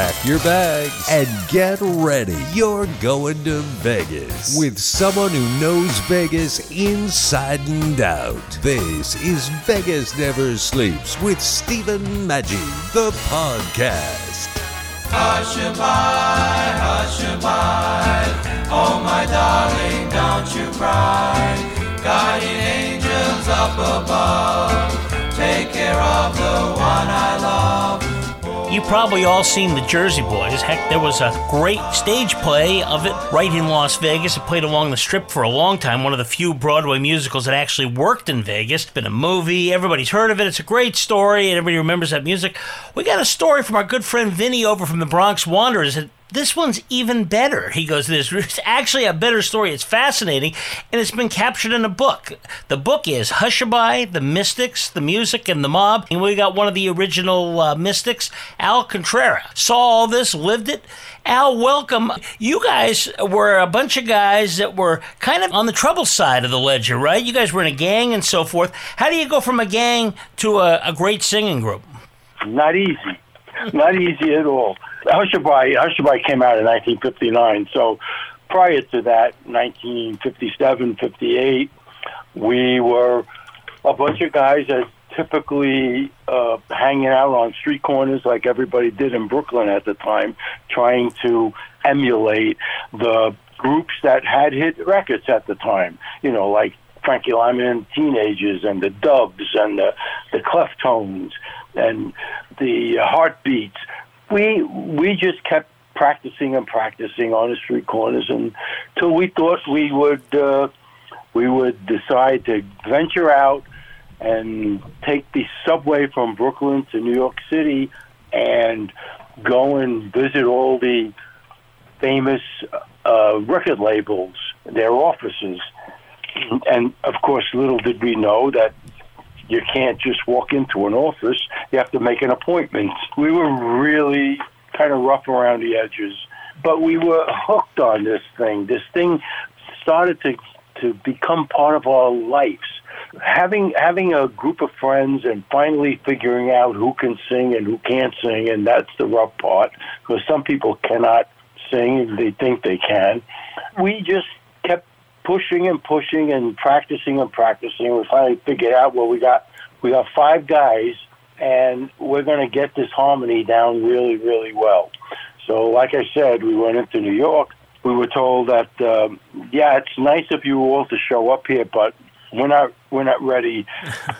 Pack your bags and get ready. You're going to Vegas with someone who knows Vegas inside and out. This is Vegas Never Sleeps with Stephen Maggi, the podcast. Hush-a-bye, hush-a-bye. Oh, my darling, don't you cry. Guardian angels up above. Take care of the one I love. You probably all seen the Jersey Boys. Heck, there was a great stage play of it right in Las Vegas. It played along the strip for a long time. One of the few Broadway musicals that actually worked in Vegas. Been a movie. Everybody's heard of it. It's a great story, and everybody remembers that music. We got a story from our good friend Vinny over from the Bronx Wanderers. This one's even better. He goes, There's actually a better story. It's fascinating, and it's been captured in a book. The book is Hushabye, The Mystics, The Music, and the Mob. And we got one of the original uh, mystics, Al Contrera. Saw all this, lived it. Al, welcome. You guys were a bunch of guys that were kind of on the trouble side of the ledger, right? You guys were in a gang and so forth. How do you go from a gang to a, a great singing group? Not easy. Not easy at all. Hushabye, Hushabye came out in 1959. So prior to that, 1957, 58, we were a bunch of guys that typically uh, hanging out on street corners like everybody did in Brooklyn at the time, trying to emulate the groups that had hit records at the time. You know, like Frankie Lymon and Teenagers and the Dubs and the, the Cleftones and the Heartbeats we we just kept practicing and practicing on the street corners until we thought we would uh, we would decide to venture out and take the subway from Brooklyn to New York City and go and visit all the famous uh, record labels, their offices. And of course, little did we know that you can't just walk into an office. You have to make an appointment. We were really kind of rough around the edges, but we were hooked on this thing. This thing started to to become part of our lives. Having having a group of friends and finally figuring out who can sing and who can't sing, and that's the rough part because some people cannot sing; and they think they can. We just pushing and pushing and practicing and practicing. We finally figured out well, we got we got five guys, and we're going to get this harmony down really, really well. So, like I said, we went into New York. We were told that um, yeah, it's nice of you all to show up here, but we're not we're not ready.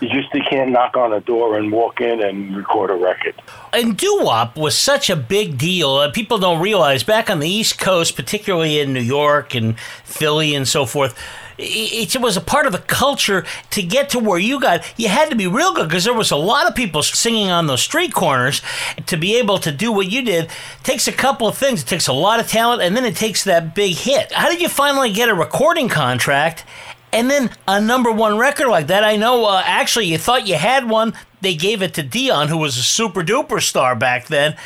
you just you can't knock on a door and walk in and record a record. And doo wop was such a big deal. People don't realize back on the East Coast, particularly in New York and Philly and so forth. It was a part of the culture to get to where you got. You had to be real good because there was a lot of people singing on those street corners. To be able to do what you did takes a couple of things. It takes a lot of talent, and then it takes that big hit. How did you finally get a recording contract? And then a number one record like that. I know uh, actually you thought you had one. They gave it to Dion, who was a super duper star back then,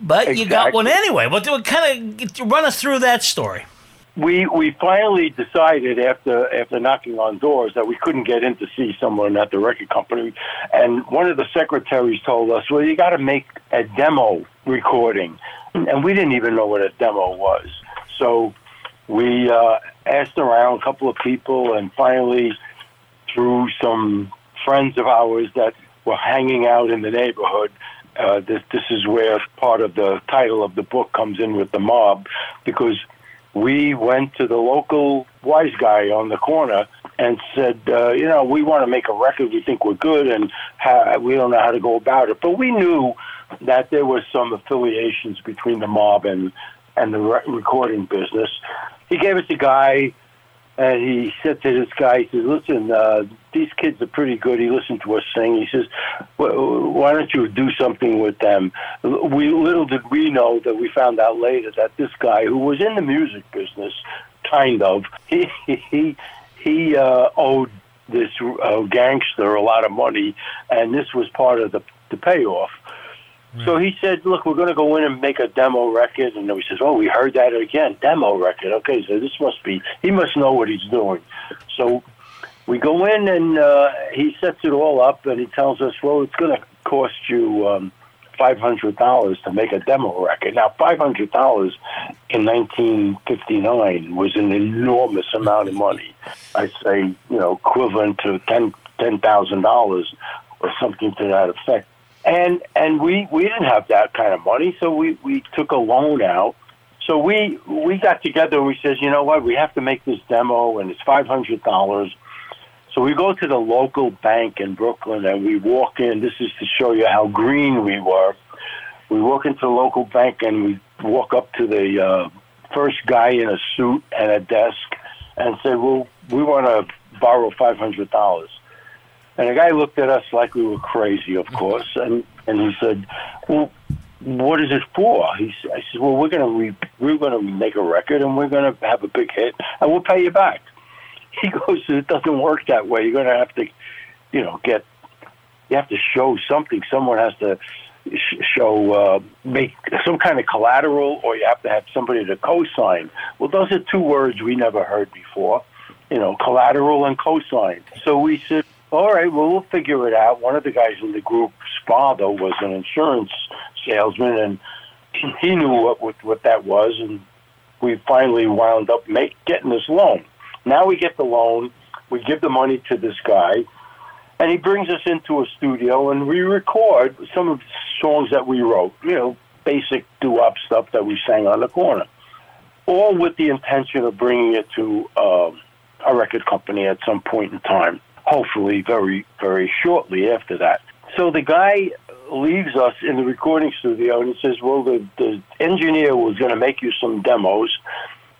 but exactly. you got one anyway. Well, kind of run us through that story. We we finally decided after after knocking on doors that we couldn't get in to see someone at the record company, and one of the secretaries told us, "Well, you got to make a demo recording," and we didn't even know what a demo was. So we uh, asked around a couple of people, and finally, through some friends of ours that were hanging out in the neighborhood, uh, this this is where part of the title of the book comes in with the mob, because we went to the local wise guy on the corner and said, uh, you know, we want to make a record. We think we're good, and we don't know how to go about it. But we knew that there was some affiliations between the mob and and the re- recording business he gave us a guy, and he said to this guy, he says, "Listen, uh, these kids are pretty good." He listened to us sing. He says, "Why don't you do something with them?" We little did we know that we found out later that this guy, who was in the music business, kind of, he he he uh, owed this uh, gangster a lot of money, and this was part of the the payoff. So he said, "Look, we're going to go in and make a demo record." And then he says, "Oh, we heard that again, demo record. Okay, so this must be he must know what he's doing." So we go in and uh, he sets it all up, and he tells us, "Well, it's going to cost you um, five hundred dollars to make a demo record." Now, five hundred dollars in 1959 was an enormous amount of money. I say, you know, equivalent to ten ten thousand dollars or something to that effect. And and we we didn't have that kind of money, so we we took a loan out. So we we got together and we said, you know what, we have to make this demo, and it's five hundred dollars. So we go to the local bank in Brooklyn and we walk in. This is to show you how green we were. We walk into the local bank and we walk up to the uh, first guy in a suit and a desk and say, "Well, we want to borrow five hundred dollars." And the guy looked at us like we were crazy, of course, and and he said, "Well, what is it for?" He I said, "Well, we're gonna re- we're gonna make a record and we're gonna have a big hit and we'll pay you back." He goes, "It doesn't work that way. You're gonna have to, you know, get you have to show something. Someone has to." sh- Show uh, make some kind of collateral, or you have to have somebody to co-sign. Well, those are two words we never heard before, you know, collateral and co-sign. So we said, all right, well, we'll figure it out. One of the guys in the group's father was an insurance salesman, and he knew what what, what that was, and we finally wound up make, getting this loan. Now we get the loan, we give the money to this guy, and he brings us into a studio, and we record some of the songs that we wrote. You know, basic doo-wop stuff that we sang on the corner, all with the intention of bringing it to um, a record company at some point in time. Hopefully, very very shortly after that. So the guy leaves us in the recording studio and he says, "Well, the the engineer was going to make you some demos,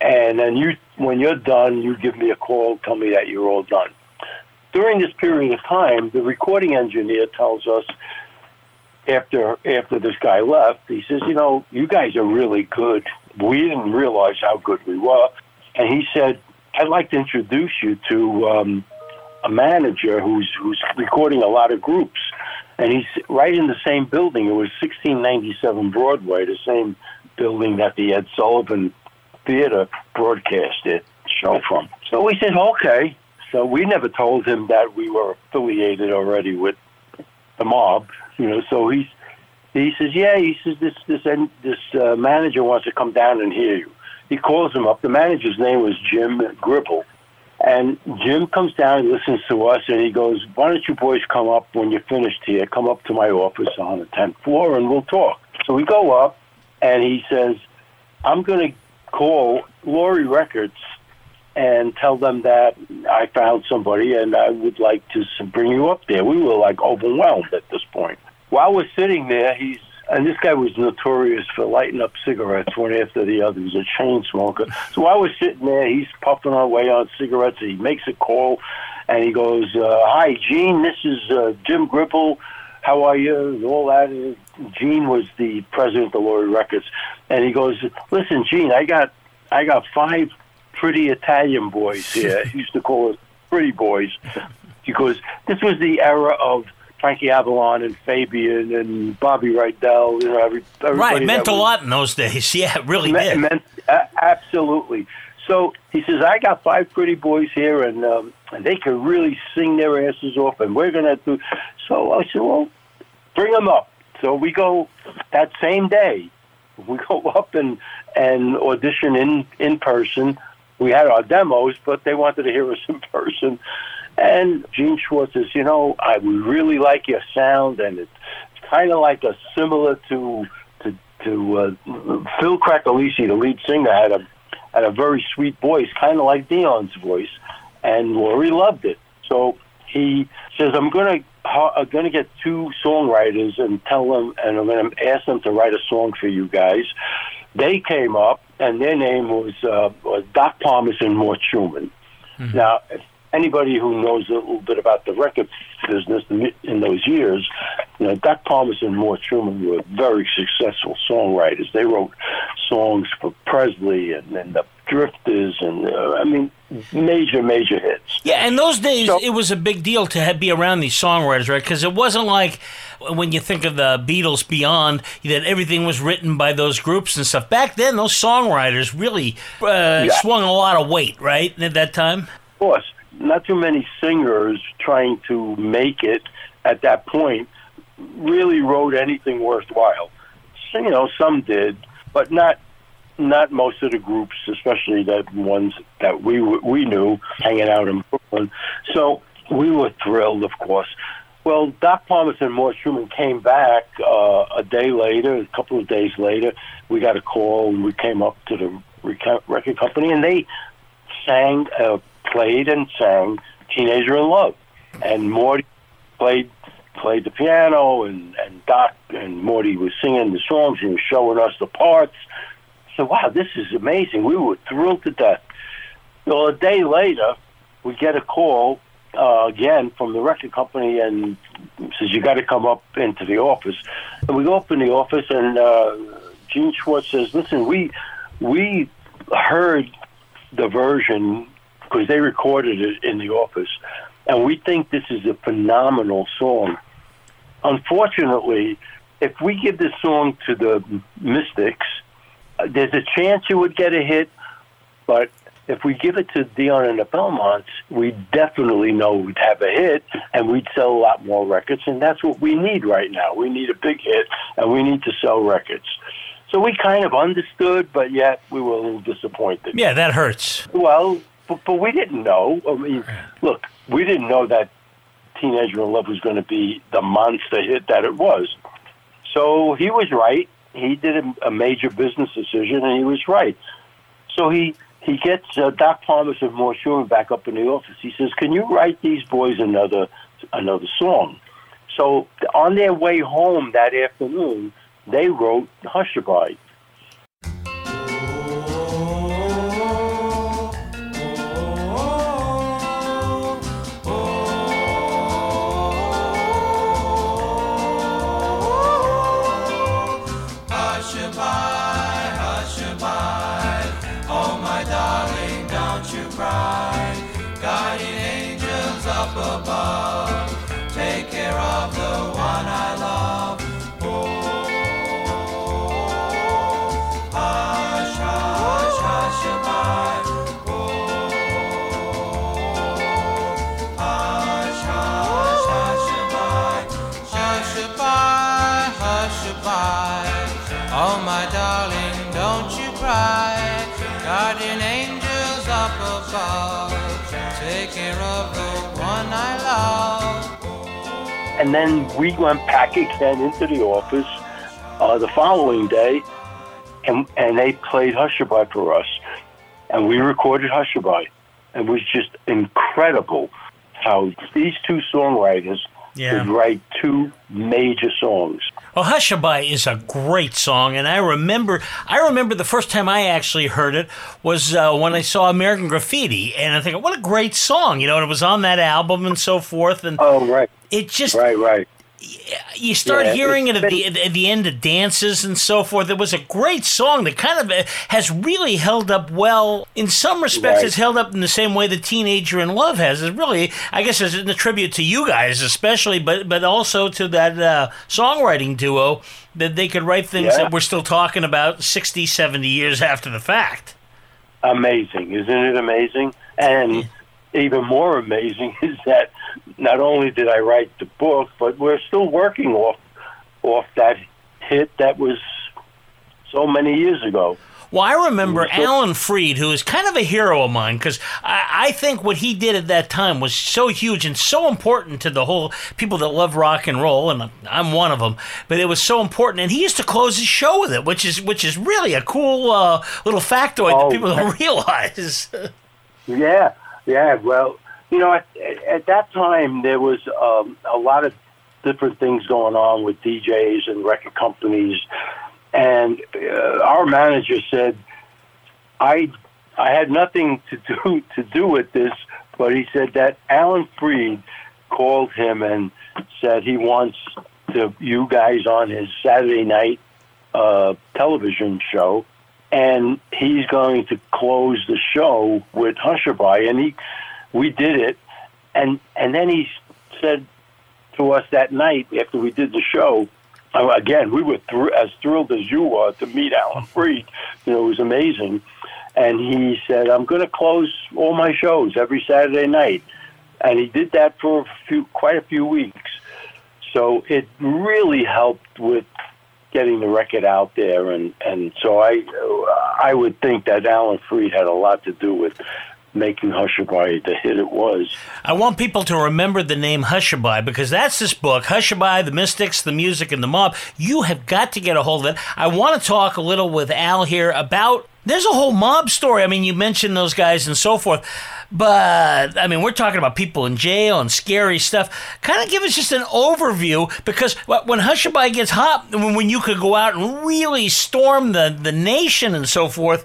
and then you, when you're done, you give me a call, tell me that you're all done." During this period of time, the recording engineer tells us after after this guy left, he says, "You know, you guys are really good. We didn't realize how good we were." And he said, "I'd like to introduce you to um, a manager who's who's recording a lot of groups." And he's right in the same building. It was 1697 Broadway, the same building that the Ed Sullivan Theater broadcasted show from. So we said, "Okay." So we never told him that we were affiliated already with the mob, you know. So he's he says, "Yeah." He says, "This this this uh, manager wants to come down and hear you." He calls him up. The manager's name was Jim Gribble, and Jim comes down and listens to us, and he goes, "Why don't you boys come up when you're finished here? Come up to my office on the tenth floor, and we'll talk." So we go up, and he says, "I'm going to call Laurie Records." and tell them that I found somebody and I would like to bring you up there. We were like overwhelmed at this point. While we're sitting there, he's and this guy was notorious for lighting up cigarettes one after the other. He was a chain smoker. So I we're sitting there, he's puffing away on cigarettes. He makes a call, and he goes, uh, "Hi, Gene. This is uh, Jim Gribble. How are you?" And all that. Gene was the president of Laurie Records, and he goes, "Listen, Gene, I got I got five pretty Italian boys here. He used to call us pretty boys because this was the era of Frankie Avalon and Fabian and Bobby Rydell. You know, every, everybody Right, meant a was- lot in those days. Yeah, it really Me- did. meant- a- absolutely. So he says, I got five pretty boys here, and um, and they can really sing their asses off, and we're gonna do. So I said, well, bring them up. So we go that same day. We go up and and audition in in person. We had our demos, but they wanted to hear us in person. And Gene Schwartz says, you know, I really like your sound, and it's kind of like a similar to to to uh, Phil Cracolici, the lead singer, had a had a very sweet voice, kind of like Dion's voice, and Laurie loved it. So he says, "I'm going to I'm to get two songwriters and tell them, and I'm to ask them to write a song for you guys." They came up, and their name was uh, was Doc Pomus and Mort Shuman. Now, if anybody who knows a little bit about the record business in those years, you know, Doc Pomus and Mort Shuman were very successful songwriters. They wrote songs for Presley and, the Drifters, and uh, I mean, major, major hits. Yeah, and those days So- it was a big deal to have, be around these songwriters, right? Because it wasn't like when you think of the Beatles Beyond that everything was written by those groups and stuff. Back then, those songwriters really uh, swung a lot of weight, right? At that time. Of course, not too many singers trying to make it at that point really wrote anything worthwhile. So, you know, some did, but not not most of the groups, especially the ones that we we knew hanging out in Brooklyn. So we were thrilled, of course. Well, Doc Pomus and Mort Shuman came back uh, a day later, a couple of days later. We got a call, and we came up to the record company, and they sang, uh, played, and sang "Teenager in Love," and Morty played played the piano, and and Doc and Morty was singing the songs and showing us the parts. So wow, this is amazing. We were thrilled to death. Well, a day later, we get a call uh, again from the record company and says you got to come up into the office. And we go up in the office, and uh, Gene Schwartz says, "Listen, we we heard the version because they recorded it in the office, and we think this is a phenomenal song. Unfortunately, if we give this song to the Mystics, uh, there's a chance you would get a hit, but if we give it to Dion and the Belmonts, we definitely know we'd have a hit and we'd sell a lot more records, and that's what we need right now. We need a big hit and we need to sell records. So we kind of understood, but yet we were a little disappointed. Yeah, that hurts. Well, but, but we didn't know. I mean, look, we didn't know that Teenager in Love was going to be the monster hit that it was. So he was right. He did a, a major business decision, and he was right. So he he gets uh, Doc Pomus and Mort Shuman back up in the office. He says, "Can you write these boys another another song?" So on their way home that afternoon, they wrote. Hushabye, above, take care of the one I love. Oh, hush, hush, hush, hushabye. Oh, my darling, don't you cry. Guardian angels up above, take care of And then we went back again into the office uh, the following day, and and they played Hushabye for us, and we recorded Hushabye. It was just incredible how these two songwriters Yeah. could write two major songs. Well, Hushabye is a great song, and I remember I remember the first time I actually heard it was uh, when I saw American Graffiti, and I think, what a great song, you know, and it was on that album and so forth, and Oh, right, it just right, right. You start Yeah, hearing it at the at the end of dances and so forth. It was a great song that kind of uh, has really held up well. In some respects, Right. it's held up in the same way the Teenager in Love has. It's really, I guess, it's a tribute to you guys, especially, but but also to that uh, songwriting duo that they could write things Yeah. that we're still talking about 60, 70 years after the fact. amazing, isn't it amazing? And even more amazing is that not only did I write the book, but we're still working off off that hit that was so many years ago. Well, I remember. Alan Freed, who is kind of a hero of mine, because I, I think what he did at that time was so huge and so important to the whole people that love rock and roll, and I'm one of them. But it was so important, and he used to close his show with it, which is which is really a cool uh, little factoid Oh, that people don't realize. Yeah, yeah. Well, you know, at, at that time there was um, a lot of different things going on with DJs and record companies, and uh, our manager said, "I, I had nothing to do to do with this," but he said that Alan Freed called him and said he wants to you guys on his Saturday night uh, television show and he's going to close the show with Hushabye, and he, we did it, and and then he said to us that night after we did the show. Again, we were thr- as thrilled as you are to meet Alan Freed. You know, it was amazing. And he said, "I'm going to close all my shows every Saturday night," and he did that for a few, quite a few weeks. So it really helped with getting the record out there, and and so I I would think that Alan Freed had a lot to do with making Hushabye the hit it was. I want people to remember the name Hushabye because that's this book, Hushabye, the Mystics, the Music, and the Mob. You have got to get a hold of it. I want to talk a little with Al here about. There's a whole mob story. I mean, you mentioned those guys and so forth. But, I mean, we're talking about people in jail and scary stuff. Kind of give us just an overview because when Hushabye gets hot, when when you could go out and really storm the, the nation and so forth,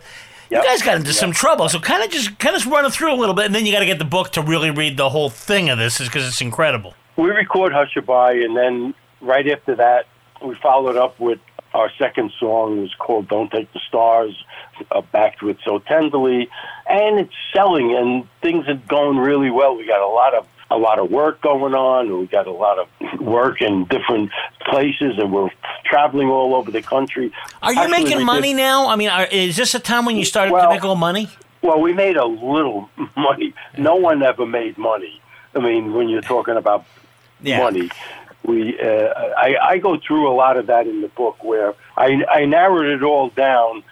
Yep. you guys got into some trouble. So kind of just kind of run it through a little bit, and then you got to get the book to really read the whole thing of this, is because it's incredible. We record Hushabye, and then right after that, we followed up with our second song. It was called "Don't Take the Stars," uh, backed with "So Tenderly," and it's selling, and things are going really well. We got a lot of a lot of work going on. and We got a lot of work in different places, and we're traveling all over the country. Are you Actually, making did- money now? I mean, are, is this a time when you started to Well- make a little money? Well, we made a little money. No one ever made money. I mean, when you're talking about Yeah. money, we uh, I, I go through a lot of that in the book where I, I narrowed it all down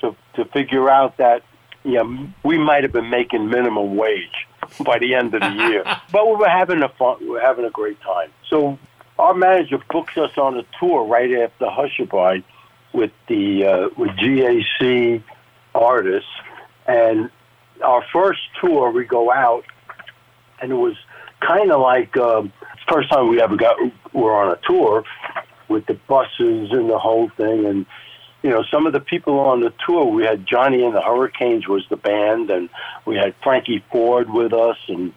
to to figure out that yeah we might have been making minimum wage by the end of the year, but we were having a fun, we were having a great time. So our manager books us on a tour right after Hushabye with the uh, with GAC artists, and our first tour we go out, and it was kind of like um, first time we ever got were on a tour with the buses and the whole thing, and you know some of the people on the tour we had Johnny and the Hurricanes was the band, and we had Frankie Ford with us and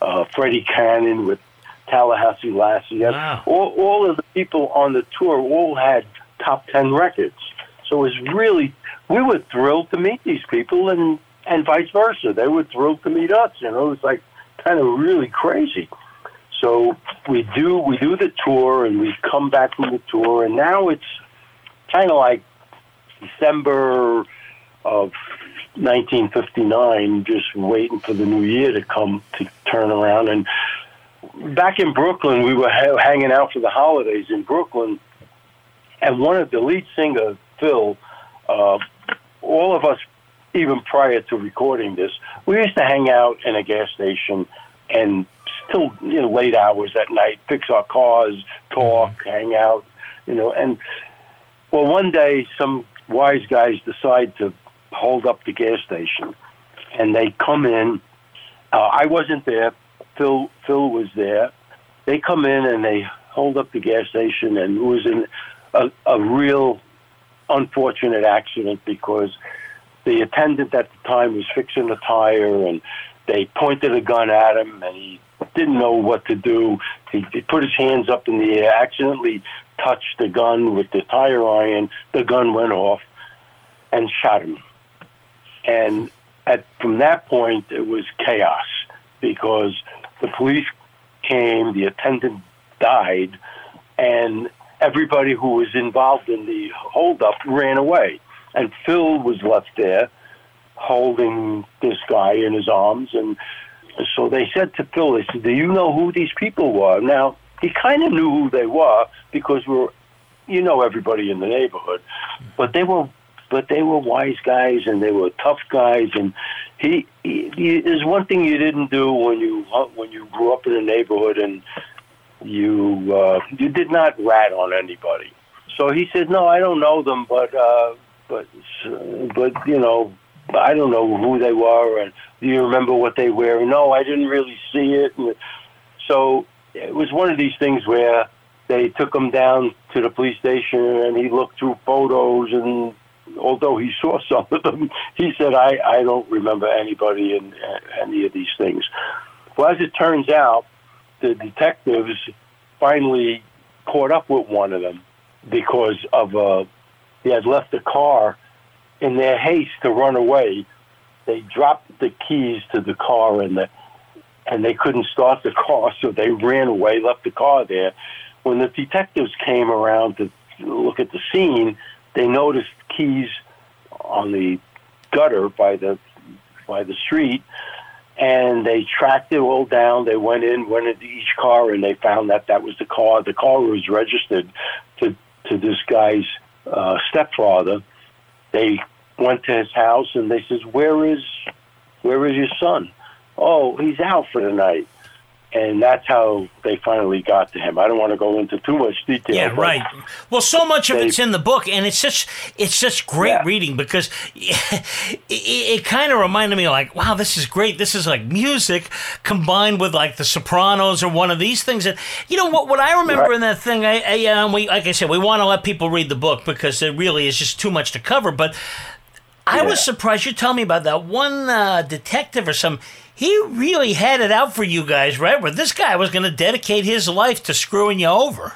uh, Freddie Cannon with Tallahassee Lassie. And Wow. All, all of the people on the tour all had top ten records, so it was really we were thrilled to meet these people, and and vice versa. They were thrilled to meet us. You know, it was like kind of really crazy. So we do we do the tour, and we come back from the tour, and now it's kind of like December of 1959, just waiting for the new year to come to turn around. And back in Brooklyn, we were ha- hanging out for the holidays in Brooklyn, and one of the lead singer, Phil, uh, all of us, even prior to recording this, we used to hang out in a gas station and still, you know, late hours at night, fix our cars, talk, hang out, you know. And well, one day, some wise guys decide to hold up the gas station, and they come in. Uh, I wasn't there. Phil Phil was there. They come in and they hold up the gas station, and it was an, a, a real unfortunate accident because the attendant at the time was fixing the tire, and they pointed a gun at him, and he didn't know what to do. He, he put his hands up in the air, accidentally touched the gun with the tire iron. The gun went off and shot him. And at from that point, it was chaos because the police came, the attendant died, and everybody who was involved in the holdup ran away. And Phil was left there holding this guy in his arms. And so they said to Phil, they said, Do you know who these people were? Now, he kind of knew who they were because we're, you know, everybody in the neighborhood. But they were. But they were wise guys and they were tough guys, and he, he, he there's one thing you didn't do when you when you grew up in a neighborhood and you uh, you did not rat on anybody. So he said, "No, I don't know them, but uh, but but you know, I don't know who they were, and do you remember what they were? No, I didn't really see it." And so it was one of these things where they took him down to the police station, and he looked through photos and. Although he saw some of them, he said, "I, I don't remember anybody in any of these things." Well, as it turns out, the detectives finally caught up with one of them because of uh, he had left the car in their haste to run away, they dropped the keys to the car and the and they couldn't start the car, so they ran away, left the car there. When the detectives came around to look at the scene, they noticed keys on the gutter by the by the street, and they tracked it all down. They went in, went into each car, and they found that that was the car. The car was registered to to this guy's uh, stepfather. They went to his house and they says, "Where is where is your son?" "Oh, he's out for the night." and that's how they finally got to him. I don't want to go into too much detail. Yeah, right. Well, so much of they, it's in the book, and it's such it's such great yeah. reading because it, it, it kind of reminded me like, wow, this is great. This is like music combined with like The Sopranos or one of these things. And you know what? What I remember right. in that thing, I, I um, we like I said, we want to let people read the book because it really is just too much to cover, but. I was surprised. You tell me about that one uh, detective or some he really had it out for you guys, right? Where this guy was going to dedicate his life to screwing you over.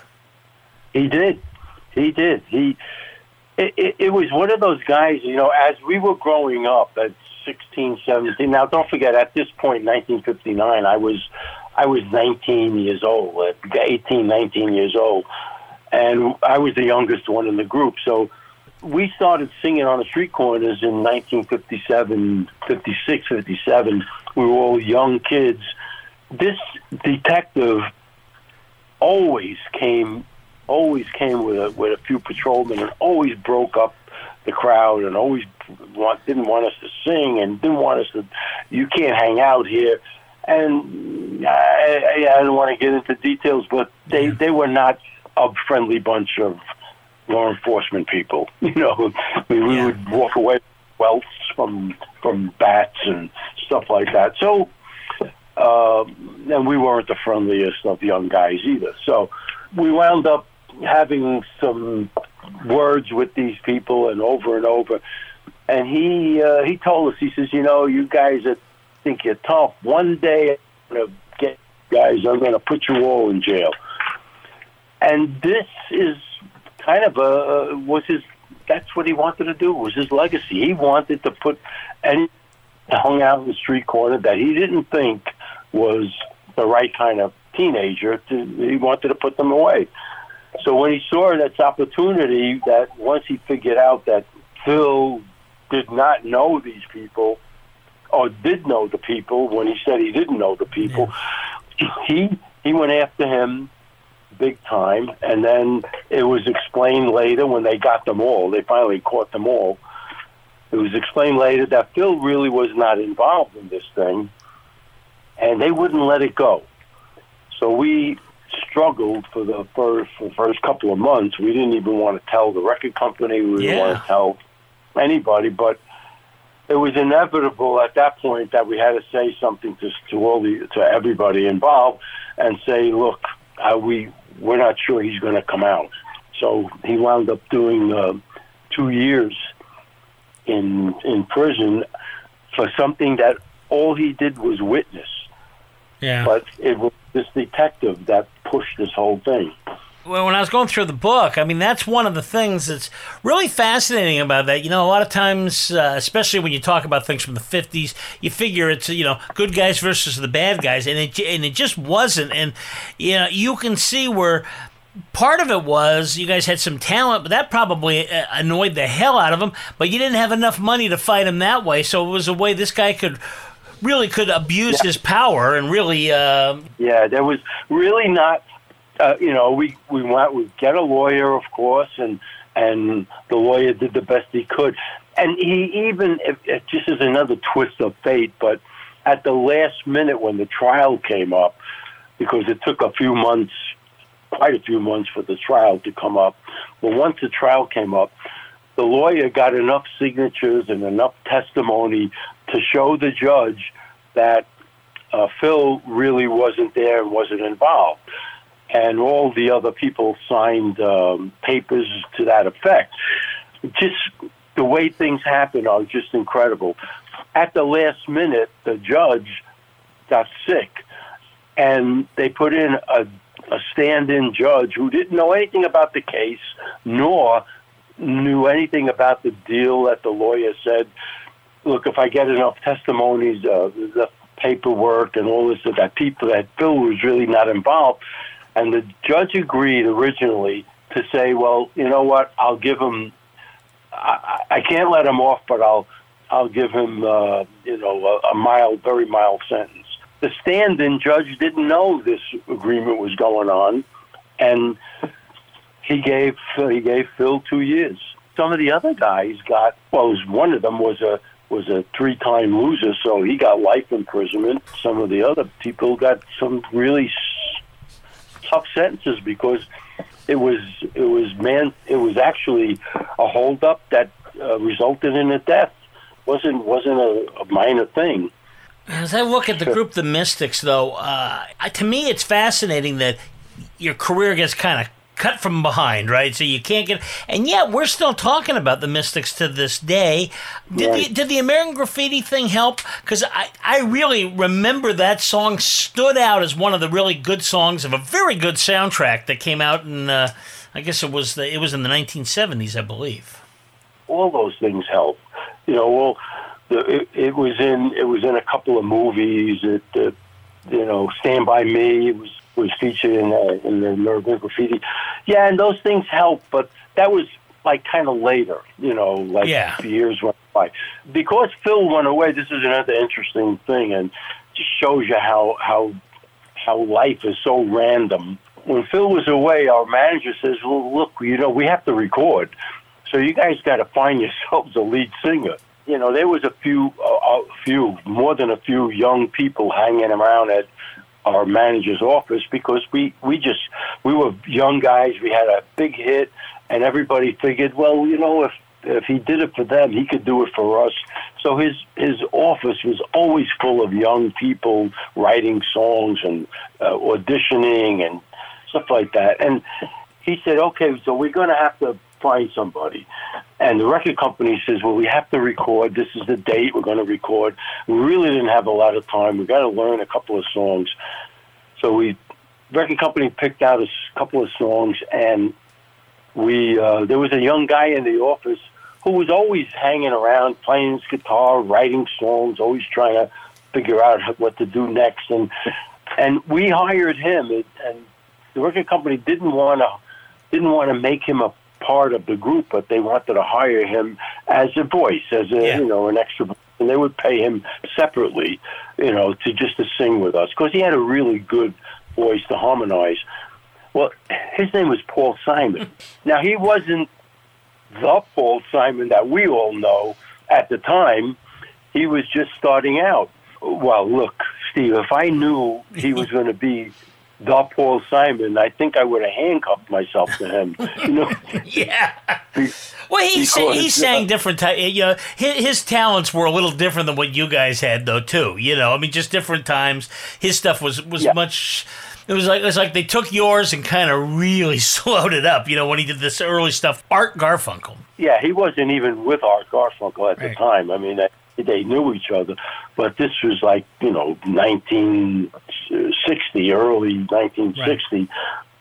He did. He did. He. It, it, it was one of those guys, you know, as we were growing up at 16, 17. Now, don't forget, at this point, 1959, I was, I was 19 years old, 18, 19 years old, and I was the youngest one in the group. So we started singing on the street corners in 1957, 56, 57. We were all young kids. This detective always came, always came with a with a few patrolmen, and always broke up the crowd, and always want, didn't want us to sing, and didn't want us to. You can't hang out here. And I, I don't want to get into details, but they they were not a friendly bunch of law enforcement people. You know, we, we yeah. would walk away welts from from bats and stuff like that. So, uh, and we weren't the friendliest of young guys either. So, we wound up having some words with these people, and over and over. And he uh, he told us, he says, you know, you guys that think you're tough, one day I'm gonna get guys, I'm gonna put you all in jail. And this is kind of a was his. That's what he wanted to do. Was his legacy. He wanted to put any hung out in the street corner that he didn't think was the right kind of teenager. To, he wanted to put them away. So when he saw this opportunity, that once he figured out that Phil did not know these people, or did know the people when he said he didn't know the people, yeah. he he went after him big time. And then it was explained later when they got them all, they finally caught them all. It was explained later that Phil really was not involved in this thing, and they wouldn't let it go. So we struggled for the first for the first couple of months. We didn't even want to tell the record company. We didn't yeah. want to tell anybody, but it was inevitable at that point that we had to say something to to all the to everybody involved and say, look, uh, we we're not sure he's going to come out. So he wound up doing uh, two years in in prison for something that all he did was witness. Yeah. But it was this detective that pushed this whole thing. Well, when I was going through the book, I mean, that's one of the things that's really fascinating about that. You know, a lot of times, uh, especially when you talk about things from the 50s, you figure it's, you know, good guys versus the bad guys, and it, and it just wasn't. And, you know, you can see where part of it was you guys had some talent, but that probably uh, annoyed the hell out of them, but you didn't have enough money to fight him that way. So it was a way this guy could really could abuse yeah. his power and really. Uh, yeah, there was really not uh, you know, we we went we get a lawyer, of course, and and the lawyer did the best he could, and he even if just as another twist of fate, but at the last minute when the trial came up, because it took a few months, quite a few months for the trial to come up. But once the trial came up, the lawyer got enough signatures and enough testimony to show the judge that uh, Phil really wasn't there and wasn't involved and all the other people signed um, papers to that effect. Just the way things happen are just incredible. At the last minute, the judge got sick, and they put in a, a stand-in judge who didn't know anything about the case, nor knew anything about the deal that the lawyer said, look, if I get enough testimonies, uh, the paperwork and all this, that people, that Phil was really not involved. And the judge agreed originally to say, well, you know what, I'll give him, I, I can't let him off, but I'll, I'll give him, uh, you know, a, a mild, very mild sentence. The stand-in judge didn't know this agreement was going on, and he gave uh, he gave Phil two years. Some of the other guys got well. Was, one of them was a was a three-time loser, so he got life imprisonment. Some of the other people got some really tough sentences because it was it was man it was actually a holdup that uh, resulted in a death. wasn't wasn't a, a minor thing. As I look at the group, the Mystics, though, uh, to me, it's fascinating that your career gets kind of cut from behind, right? So you can't get, and yet we're still talking about the Mystics to this day. Did Right. the did the American Graffiti thing help? Because I I really remember that song stood out as one of the really good songs of a very good soundtrack that came out in, uh, I guess it was the it was in the 1970s, I believe. all those things help. You know, well, the, it, it was in it was in a couple of movies. It, uh, you know, Stand by Me It was was featured in uh, in the American Graffiti. Yeah, and those things help, but that was like kind of later. You know, like Yeah. years went by. Because Phil went away. This is another interesting thing, and just shows you how how how life is so random. When Phil was away, our manager says, "Well, look, you know, we have to record." So you guys got to find yourselves a lead singer. You know, there was a few, uh, a few, more than a few young people hanging around at our manager's office because we we just we were young guys. We had a big hit, and everybody figured, well, you know, if if he did it for them, he could do it for us. So his his office was always full of young people writing songs and uh, auditioning and stuff like that. And he said, okay, so we're going to have to find somebody. And the record company says, well, we have to record. This is the date we're going to record. We really didn't have a lot of time. We got to learn a couple of songs. So we, record company picked out a couple of songs, and we uh, there was a young guy in the office who was always hanging around, playing his guitar, writing songs, always trying to figure out what to do next. And and we hired him, and and the record company didn't want to didn't want to make him a part of the group, but they wanted to hire him as a voice, as a Yeah. you know an extra, and they would pay him separately, you know, to just to sing with us because he had a really good voice to harmonize. Well, his name was Paul Simon. Now he wasn't the Paul Simon that we all know at the time. He was just starting out. Well, look, Steve, if I knew he was going to be the Paul Simon, I think I would have handcuffed myself to him. You know, Yeah. Well, he sa- Because, he uh, different. Ty- you know, his, his talents were a little different than what you guys had, though. Too. You know, I mean, just different times. His stuff was was Yeah. much. It was like it was like they took yours and kind of really slowed it up. You know, when he did this early stuff, Art Garfunkel. yeah, he wasn't even with Art Garfunkel at Right. the time. I mean, they, they knew each other, but this was like you know 1960, early 1960,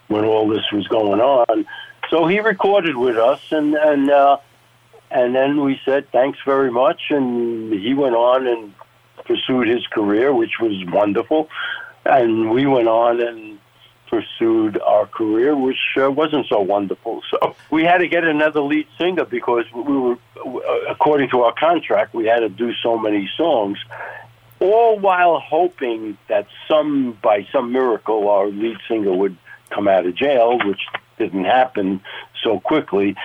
when all this was going on. So he recorded with us, and and uh, and then we said thanks very much, and he went on and pursued his career, which was wonderful, and we went on and pursued our career, which uh, wasn't so wonderful. So we had to get another lead singer because we were, uh, according to our contract, we had to do so many songs. All while hoping that some, by some miracle, our lead singer would come out of jail, which didn't happen so quickly.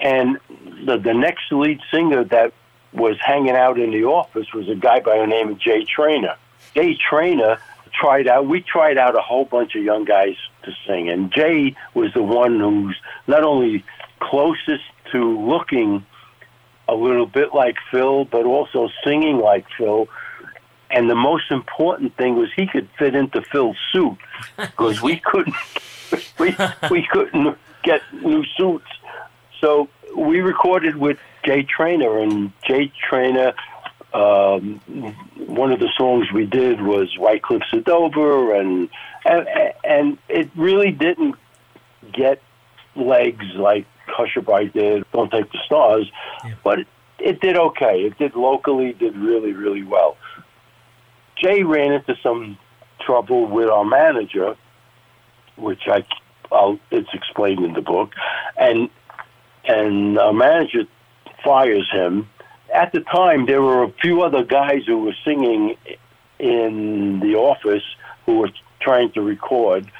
And the, the next lead singer that was hanging out in the office was a guy by the name of Jay Traynor. Jay Traynor tried out. We tried out a whole bunch of young guys to sing, and Jay was the one who's not only closest to looking a little bit like Phil, but also singing like Phil. And the most important thing was he could fit into Phil's suit because we couldn't we we couldn't get new suits. So we recorded with Jay Traynor, and Jay Traynor. Um, one of the songs we did was White Cliffs of Dover, and and, and it really didn't get legs like Hushabye did. Don't Take the Stars, but it, it did okay. It did locally, did really, really well. Jay ran into some trouble with our manager, which I, I'll, it's explained in the book, and and our manager fires him. At the time, there were a few other guys who were singing in the office who were trying to record,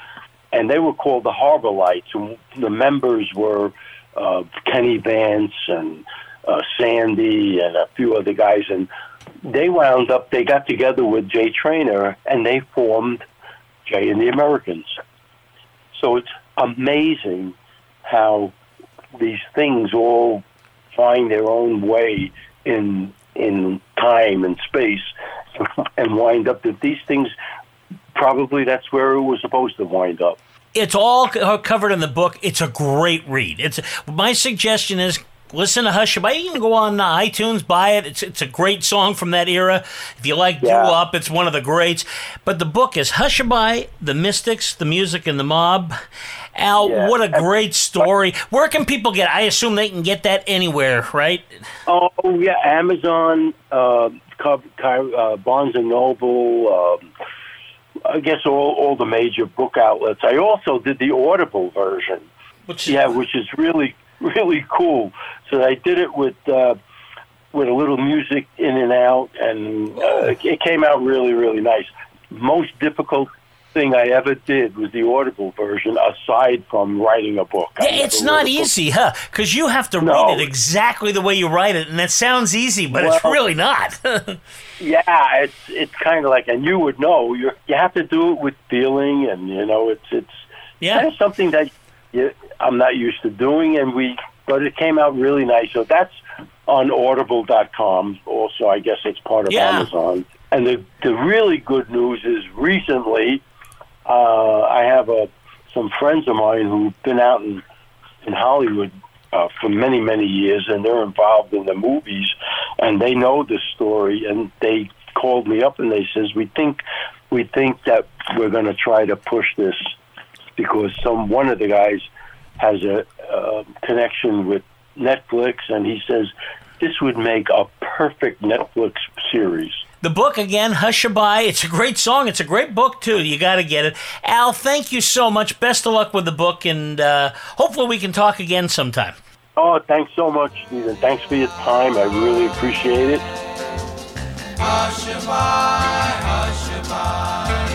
and they were called the Harbor Lights. And the members were uh, Kenny Vance and uh, Sandy and a few other guys, and they wound up. They got together with Jay Traynor, and they formed Jay and the Americans. So it's amazing how these things all find their own way in in time and space, and wind up that these things probably that's where it was supposed to wind up. It's all covered in the book. It's a great read. It's my suggestion is listen to Hushabye. You can go on uh, iTunes, buy it. It's it's a great song from that era. If you like Yeah. Doo-wop, it's one of the greats. But the book is Hushabye, the Mystics, the Music, and the Mob. Al, Yeah. what a great story. Where can people get? I assume they can get that anywhere, right? Oh yeah, Amazon, uh, uh, Barnes and Noble. Um, I guess all all the major book outlets. I also did the Audible version. Which Yeah, which is really really cool. So I did it with uh, with a little music in and out, and uh, it came out really really nice. Most difficult thing I ever did was the Audible version, aside from writing a book. I it's not easy, huh? Because you have to No. read it exactly the way you write it, and it sounds easy, but it's really not. Yeah, it's it's kind of like, and you would know you you have to do it with feeling, and you know it's it's yeah. kind of something that you, I'm not used to doing, and we but it came out really nice. So that's on Audible.com. Also, I guess it's part of Yeah. Amazon. And the the really good news is recently, uh, I have a some friends of mine who've been out in in Hollywood uh, for many many years, and they're involved in the movies, and they know the story, and they called me up and they says we think we think that we're going to try to push this because some one of the guys has a uh, connection with Netflix, and he says this would make a perfect Netflix series. The book again, "Hushabye." It's a great song. It's a great book too. You got to get it. Al, thank you so much. Best of luck with the book, and uh, hopefully we can talk again sometime. Oh, thanks so much, Stephen. Thanks for your time. I really appreciate it. Hushabye, hushabye.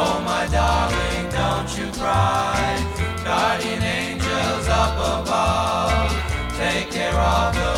Oh, my darling, don't you cry. Guardian problem.